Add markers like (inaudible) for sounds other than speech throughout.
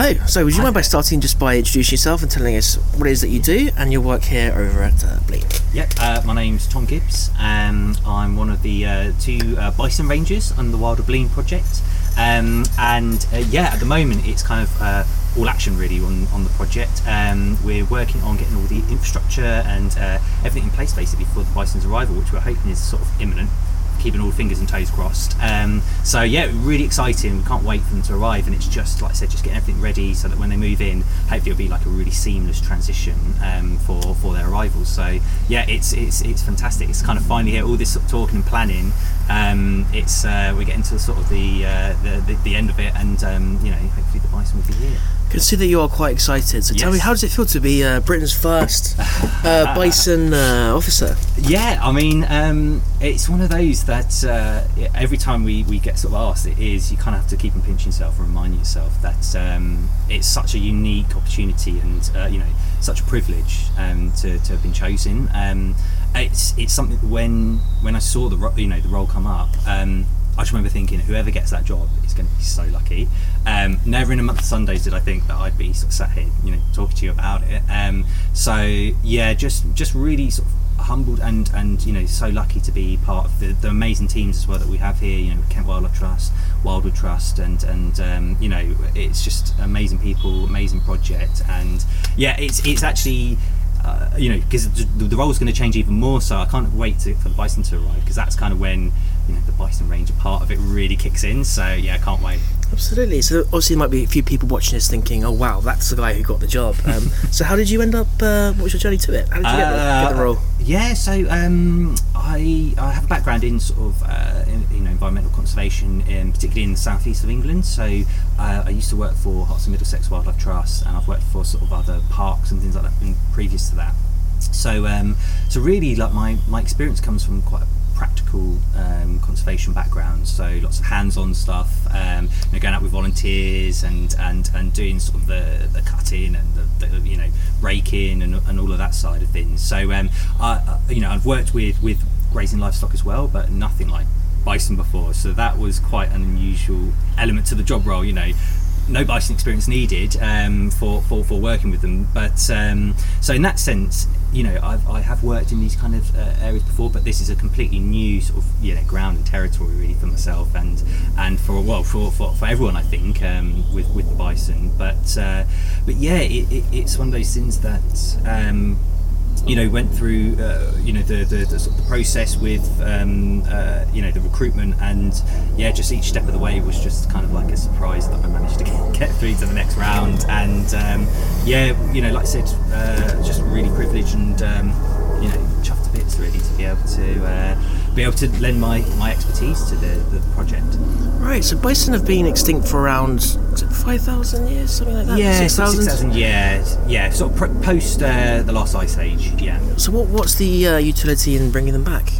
Hello. So, would you mind by starting just by introducing yourself and telling us what it is that you do and your work here over at uh, Blean? Yep, uh, my name's Tom Gibbs. Um, I'm one of the uh, two uh, bison rangers on the Wilder Blean project. Um, and uh, yeah, at the moment it's kind of uh, all action really on, on the project. Um, we're working on getting all the infrastructure and uh, everything in place basically for the bison's arrival, which we're hoping is sort of imminent. Keeping all fingers and toes crossed. Um, so yeah, really exciting. We can't wait for them to arrive, and it's just like I said, just getting everything ready so that when they move in, hopefully it'll be like a really seamless transition um, for for their arrival. So yeah, it's it's it's fantastic. It's kind of finally here. All this sort of talking and planning. Um, it's uh, we're getting to sort of the, uh, the, the the end of it, and um, you know hopefully the bison will be here. I can see that you are quite excited. So, tell me, how does it feel to be uh, Britain's first uh, (laughs) bison uh, officer? Yeah, I mean, um, it's one of those that uh, every time we, we get sort of asked, it is you kind of have to keep and pinch yourself and remind yourself that um, it's such a unique opportunity and uh, you know such a privilege um, to, to have been chosen. Um, it's it's something when when I saw the you know the role come up. I just remember thinking, whoever gets that job is going to be so lucky. Um, never in a month of Sundays did I think that I'd be sort of sat here, you know, talking to you about it. Um, so yeah, just just really sort of humbled and and you know so lucky to be part of the, the amazing teams as well that we have here. You know, Kent Wildlife Trust, Wildwood Trust, and and um, you know, it's just amazing people, amazing project, and yeah, it's it's actually uh, you know, because the, the role's going to change even more. So I can't wait to, for the bison to arrive because that's kind of when you know the bison ranger part of it really kicks in. So yeah, I can't wait. Absolutely. So, obviously, there might be a few people watching this thinking, "Oh, wow, that's the guy who got the job." Um, (laughs) so, how did you end up? Uh, what was your journey to it? How did you get, the, get the Uh, role? Yeah, so um, I I have a background in sort of uh, in, you know environmental conservation, in, particularly in the southeast of England. So uh, I used to work for Herts and Middlesex Wildlife Trust, and I've worked for sort of other parks and things like that in, previous to that. So um, so really, like my my experience comes from quite a practical um, conservation background. So lots of hands-on stuff, um, you know, going out with volunteers and and and doing sort of the, the cutting and the, the you know raking and, and all of that side of things. So um, I, you know I've worked with with grazing livestock as well, but nothing like bison before. So that was quite an unusual element to the job role. You know. No bison experience needed um, for, for, for working with them, but um, so in that sense, you know, I've, I have worked in these kind of uh, areas before, but this is a completely new sort of you know ground and territory really for myself and and for well for, for, for everyone I think um, with with the bison. But uh, but yeah, it, it, it's one of those things that. Um, you know, went through, uh, you know, the, the, the, sort of process with, um, uh, you know, the recruitment, and yeah, just each step of the way was just kind of like a surprise that I managed to (laughs) get, through to the next round, and um, yeah, you know, like I said, uh, just really privileged and um, you know, chuffed to bits really to be able to uh, be able to lend my, my expertise to the, the project. Right. So, bison have been extinct for around five thousand years, something like that. Yeah, six thousand. 6,000 years, yeah, sort of post uh, the last ice age, yeah. So, what what's the uh, utility in bringing them back?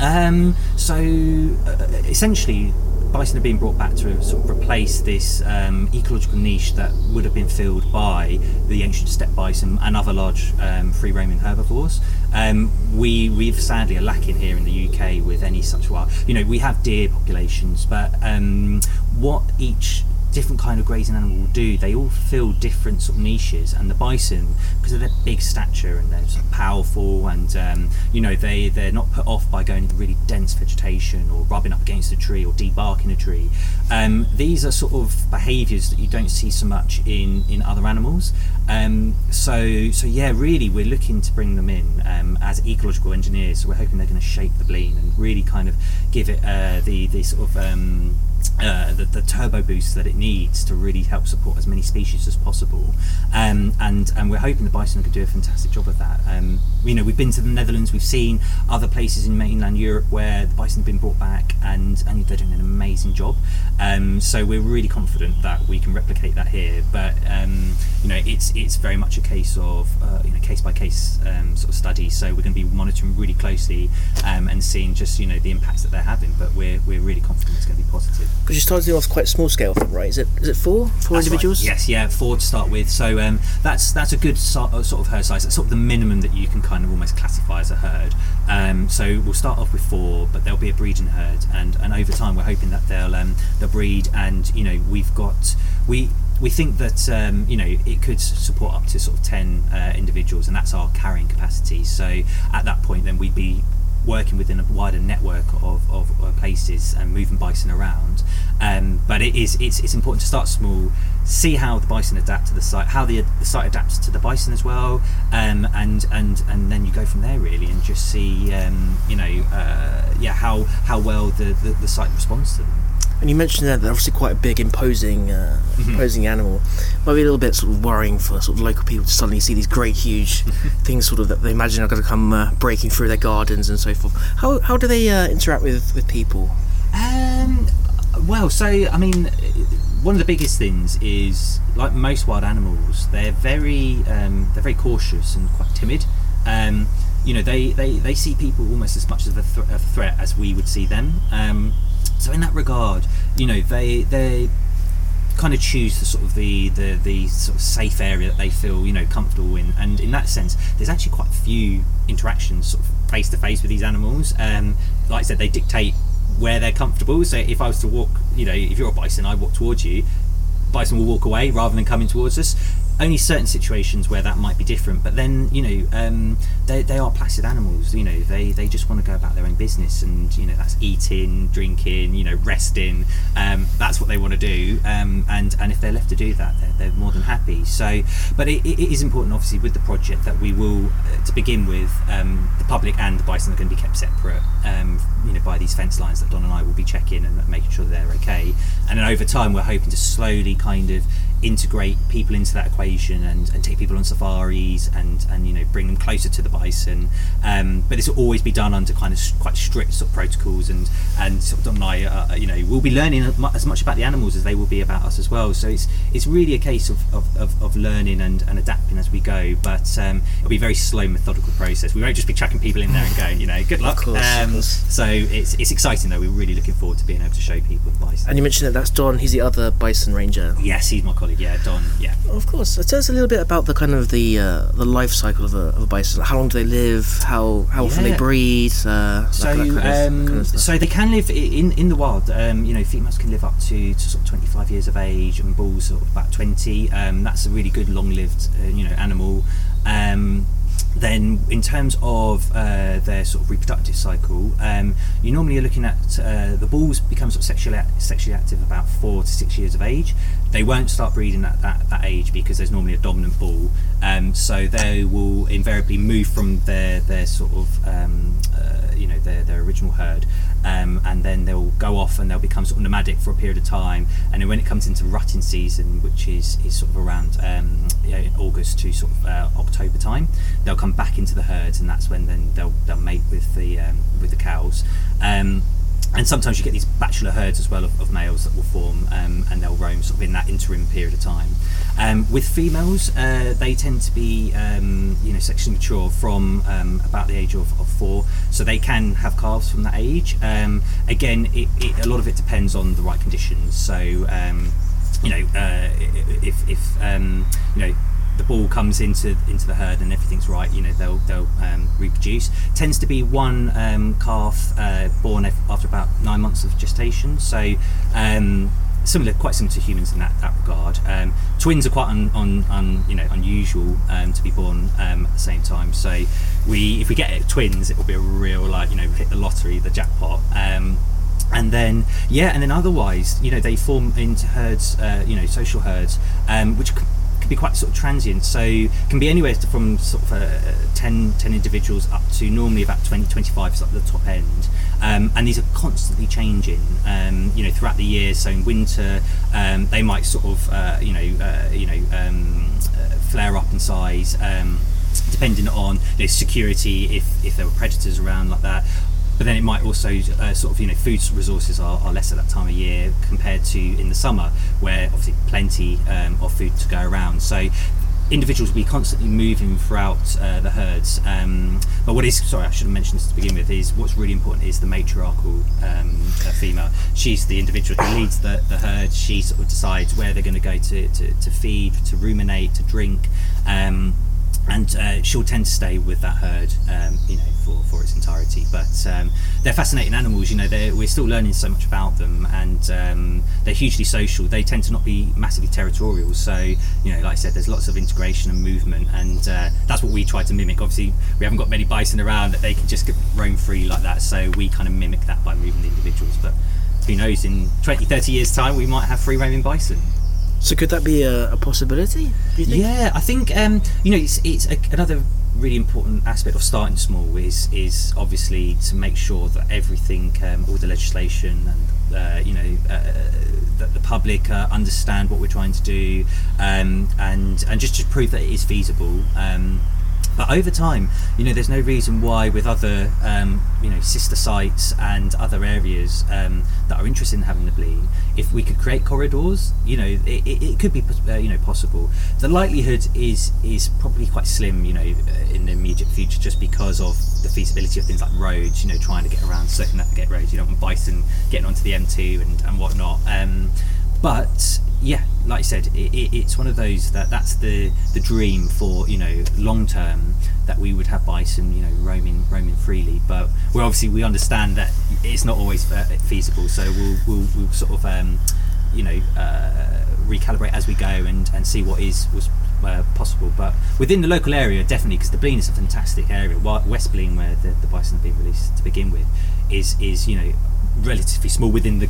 Um, so uh, essentially, bison have been brought back to sort of replace this um, ecological niche that would have been filled by the ancient steppe bison and other large um, free roaming herbivores. Um, we we've sadly are lacking here in the UK with any such wild. You know, we have deer populations, but um, what each different kind of grazing animal will do, they all fill different sort of niches. And the bison, because of their big stature and they're sort of powerful, and um, you know they they're not put off by going into really dense vegetation or rubbing up against a tree or debarking a tree. Um, these are sort of behaviours that you don't see so much in in other animals. Um, so so yeah, really we're looking to bring them in um, as ecological engineers. So we're hoping they're going to shape the blean and really kind of give it uh, the the sort of um, uh, the, the turbo boost that it needs to really help support as many species as possible. Um, and and we're hoping the bison can do a fantastic job of that. Um, you know, we've been to the Netherlands, we've seen other places in mainland Europe where the bison have been brought back, and and they're doing an amazing job. Um, so we're really confident that we can replicate that here. But um, you know, it's it's very much a case of uh, you know case by case um, sort of study. So we're going to be monitoring really closely um, and seeing just you know the impacts that they're having. But we're we're really confident it's going to be positive. Because you started off quite small scale, right? Is it is it four four That's individuals? right. Yes, yeah, four to start with. So um, that's that's a good uh, sort of herd size. That's sort of the minimum that you can kind of almost classify as a herd. Um, so we'll start off with four, but there'll be a breeding herd, and, and over time we're hoping that they'll um, they'll breed, and you know we've got we we think that um, you know it could support up to sort of 10 uh, individuals and that's our carrying capacity so at that point then we'd be working within a wider network of, of, of places and moving bison around. Um, but it is it's, it's important to start small see how the bison adapt to the site how the, the site adapts to the bison as well um, and and and then you go from there really and just see um, you know uh, yeah how how well the, the, the site responds to them and you mentioned that they're obviously quite a big, imposing, uh, Mm-hmm. imposing animal. Might be a little bit sort of worrying for sort of local people to suddenly see these great, huge (laughs) things, sort of that they imagine are going to come uh, breaking through their gardens and so forth. How how do they uh, interact with with people? Um, well, so I mean, one of the biggest things is like most wild animals, they're very um, they're very cautious and quite timid. Um, you know, they, they, they see people almost as much as a, th- a threat as we would see them. Um, so in that regard, you know, they they kind of choose the sort of the, the the sort of safe area that they feel you know comfortable in, and in that sense, there's actually quite a few interactions sort of face to face with these animals. Um, like I said, they dictate where they're comfortable. So if I was to walk, you know, if you're a bison, I walk towards you, bison will walk away rather than coming towards us. Only certain situations where that might be different, but then you know um, they, they are placid animals. You know they, they just want to go about their own business, and you know that's eating, drinking, you know resting. Um, that's what they want to do, um, and and if they're left to do that, they're, they're more than happy. So, but it, it is important, obviously, with the project that we will, uh, to begin with, um, the public and the bison are going to be kept separate. Um, you know by these fence lines that Don and I will be checking and making sure they're okay. And then over time, we're hoping to slowly kind of integrate people into that equation and, and take people on safaris and, and you know bring them closer to the bison. Um, but this will always be done under kind of quite strict sort of protocols and and sort of Don and I uh, you know we'll be learning as much about the animals as they will be about us as well. So it's it's really a case of, of, of, of learning and, and adapting as we go. But um, it'll be a very slow methodical process. We won't just be chucking people in there and going you know good luck. Course, um, so it's it's exciting though. We're really looking forward to being able to show people the bison. And you mentioned that that's Don. He's the other bison ranger. yes he's my colleague yeah Don yeah Of course. So tell us a little bit about the kind of the uh, the life cycle of a, of a bison. How long do they live? How how often they breed? Uh, So, that kind of- um, kind of so they can live in in the wild. Um, you know, females can live up to, to sort of 25 years of age, and bulls sort of about 20. Um, that's a really good, long-lived, uh, you know, animal. Um, then, in terms of uh, their sort of reproductive cycle, um, you normally are looking at uh, the bulls become sort of sexually sexually active about four to six years of age. They won't start breeding at that, that age because there's normally a dominant bull. Um, so they will invariably move from their their sort of uh, original herd um, and then they'll go off and they'll become sort of nomadic for a period of time. And then when it comes into rutting season which is, is sort of around um, you know, August to sort of uh, October time they'll come back into the herds and that's when then they'll, they'll mate with the um, with the cows. Um, and sometimes you get these bachelor herds as well of, of males that will form um, and they'll roam sort of in that interim period of time. Um, with females, uh, they tend to be um, you know sexually mature from um, about the age of, of four, so they can have calves from that age. Um, again, it, it, a lot of it depends on the right conditions. So um, you know uh, if, if um, you know the ball comes into into the herd and everything's right, you know they'll they'll um, reproduce. Tends to be one um, calf uh, born after about nine months of gestation. So. Um, Similar, quite similar to humans in that, that regard. Um, twins are quite un, un, un, you know unusual um, to be born um, at the same time. So we, if we get twins, it will be a real like you know hit the lottery, the jackpot. And then yeah and then otherwise you know they form into herds uh, you know social herds um, which can be quite sort of transient. So can be anywhere from sort of uh, 10, 10 individuals up to normally about 20 25 is at the top end. Um, and these are constantly changing. Um, you know throughout the year so in winter um, they might sort of uh, you know uh, you know um, uh, flare up in size um, depending on you know, security if if there were predators around like that but then it might also uh, sort of you know food resources are, are less at that time of year compared to in the summer where obviously plenty um, of food to go around. So individuals will be constantly moving throughout uh, the herds. Um, but what is sorry I should have mentioned this to begin with is what's really important is the matriarchal um, uh, female. She's the individual who leads the, the herd. She sort of decides where they're going to go to, to, to feed to ruminate to drink. Um, and uh, she'll tend to stay with that herd, um, you know, for, for its entirety. But um, they're fascinating animals. You know, we're still learning so much about them, and um, they're hugely social. They tend to not be massively territorial. So, you know, like I said, there's lots of integration and movement, and uh, that's what we try to mimic. Obviously, we haven't got many bison around that they can just roam free like that. So we kind of mimic that by moving the individuals. But who knows? In 20, 30 years' time, we might have free roaming bison. So could that be a, a possibility? Yeah, I think um, you know it's, it's a, another really important aspect of starting small is is obviously to make sure that everything, um, all the legislation and uh, you know uh, that the public uh, understand what we're trying to do, um, and and just to prove that it is feasible. Um, but over time, you know, there's no reason why with other, um, you know, sister sites and other areas um, that are interested in having the Blean, if we could create corridors, you know, it, it, it could be, uh, you know, possible. The likelihood is is probably quite slim, you know, uh, in the immediate future, just because of the feasibility of things like roads, you know, trying to get around circumnavigate roads. You want bison getting onto the M2 and, and whatnot. Um, but yeah, like I said, it, it, it's one of those that that's the the dream for you know long term that we would have bison you know roaming roaming freely. But we obviously we understand that it's not always feasible, so we'll we'll, we'll sort of um, you know uh, recalibrate as we go and and see what is was uh, possible. But within the local area, definitely because the Blean is a fantastic area. West Blean, where the, the bison have been released to begin with, is is you know relatively small within the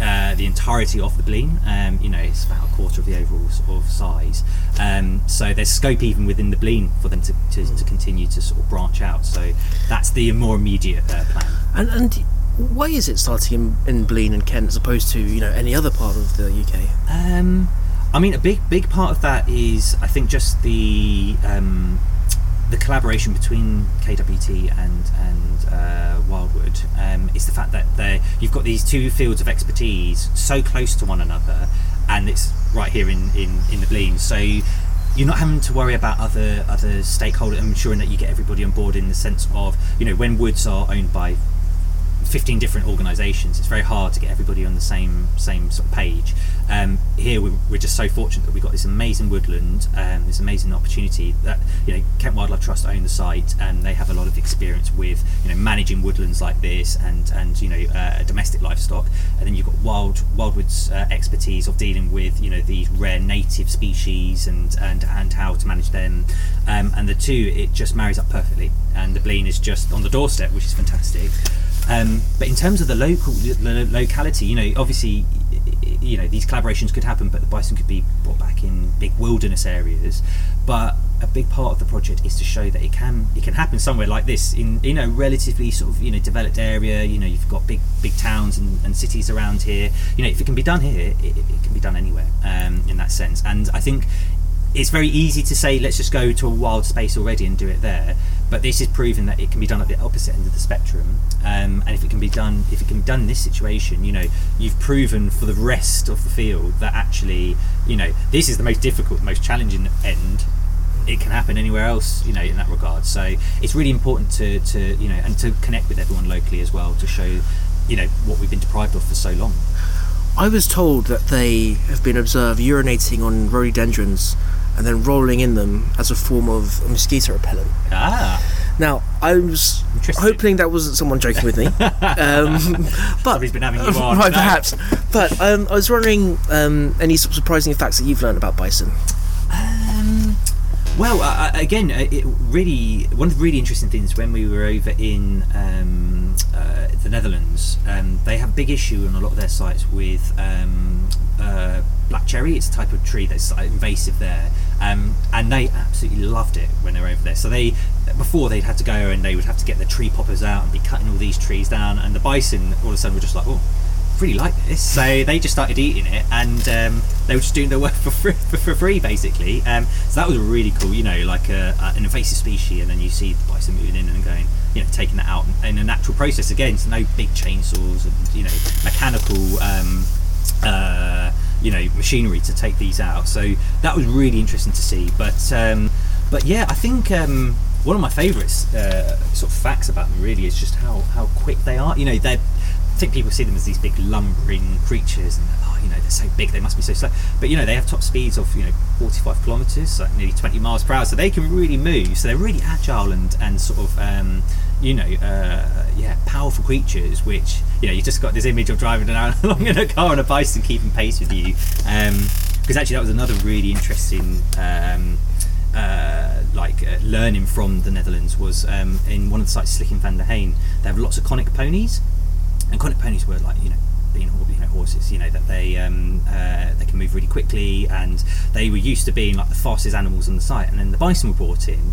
uh, the entirety of the Blean. Um, you know, it's about a quarter of the overall sort of size. Um, so there's scope even within the Blean for them to, to, to, continue to sort of branch out. So that's the more immediate uh, plan. And, and why is it starting in, in Blean and Kent as opposed to you know any other part of the UK? Um, I mean, a big big part of that is I think just the um, the collaboration between KWT and and uh, Wildwood um, is the fact that they you've got these two fields of expertise so close to one another, and it's right here in in, in the Blean. So you're not having to worry about other other stakeholders, ensuring that you get everybody on board in the sense of you know when woods are owned by 15 different organisations. It's very hard to get everybody on the same same sort of page. Um, here we're, we're, just so fortunate that we've got this amazing woodland, um, this amazing opportunity that you know Kent Wildlife Trust own the site and they have a lot of experience with you know managing woodlands like this and and you know uh, domestic livestock. And then you've got Wild Wildwood's uh, expertise of dealing with you know these rare native species and and and how to manage them. Um, and the two it just marries up perfectly. And the Blean is just on the doorstep, which is fantastic. Um, but in terms of the local the locality, you know, obviously, you know, these collaborations could happen, but the bison could be brought back in big wilderness areas. But a big part of the project is to show that it can it can happen somewhere like this in you know relatively sort of you know developed area. You know, you've got big big towns and, and cities around here. You know, if it can be done here, it, it can be done anywhere um, in that sense. And I think it's very easy to say let's just go to a wild space already and do it there but this is proving that it can be done at the opposite end of the spectrum um, and if it can be done if it can be done in this situation you know you've proven for the rest of the field that actually you know this is the most difficult most challenging end. It can happen anywhere else you know in that regard. So it's really important to to you know and to connect with everyone locally as well to show you know what we've been deprived of for so long. I was told that they have been observed urinating on rhododendrons and then rolling in them as a form of mosquito repellent. Ah. Now, I was hoping that wasn't someone joking with me. (laughs) Um, (laughs) but Somebody's been having you (laughs) on. right, no. perhaps. But um, I was wondering um, any surprising facts that you've learned about bison. Um, well, uh, again, uh, it really one of the really interesting things when we were over in um, uh, the Netherlands, um, they have a big issue on a lot of their sites with uh, black cherry. It's a type of tree that's invasive there, um, and they absolutely loved it when they were over there. So they before they'd had to go and they would have to get the tree poppers out and be cutting all these trees down, and the bison all of a sudden were just like, oh. Really like this, so they just started eating it, and um, they were just doing their work (laughs) for free, for, for free basically. Um, so that was really cool, you know, like a, a, an invasive species, and then you see the bison moving in and going, you know, taking that out in a natural process again. So no big chainsaws and you know mechanical um, uh, you know machinery to take these out. So that was really interesting to see. But um, but yeah, I think um, one of my favourites uh, sort of facts about them really is just how how quick they are. You know, they I think people see them as these big lumbering creatures, and oh, you know, they're so big, they must be so slow. But you know, they have top speeds of you know 45 kilometres, like nearly 20 miles per hour, so they can really move. So they're really agile and and sort of um, you know, uh, yeah, powerful creatures. Which you know, you just got this image of driving (laughs) along in a car on a bison, keeping pace with you. Because actually, that was another really interesting. Um, uh, like uh, learning from the Netherlands was um, in one of the sites, Slikken van de Heen. They have lots of Konik ponies, and Konik ponies were like you know being you know horses, you know that they um, uh, they can move really quickly, and they were used to being like the fastest animals on the site. And then the bison were brought in,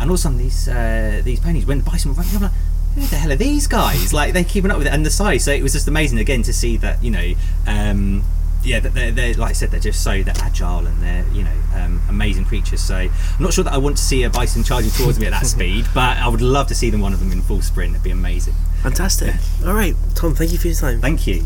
and all of a sudden these uh, these ponies, when the bison were running, I'm like, who the hell are these guys? Like they're keeping up with it, and the size. So it was just amazing again to see that you know. Um, yeah, they're, they're, like I said, they're just so they're agile and they're you know um, amazing creatures. So I'm not sure that I want to see a bison charging towards me at that (laughs) speed, but I would love to see them one of them in full sprint. It'd be amazing. Fantastic. All right, Tom. Thank you for your time. Thank you.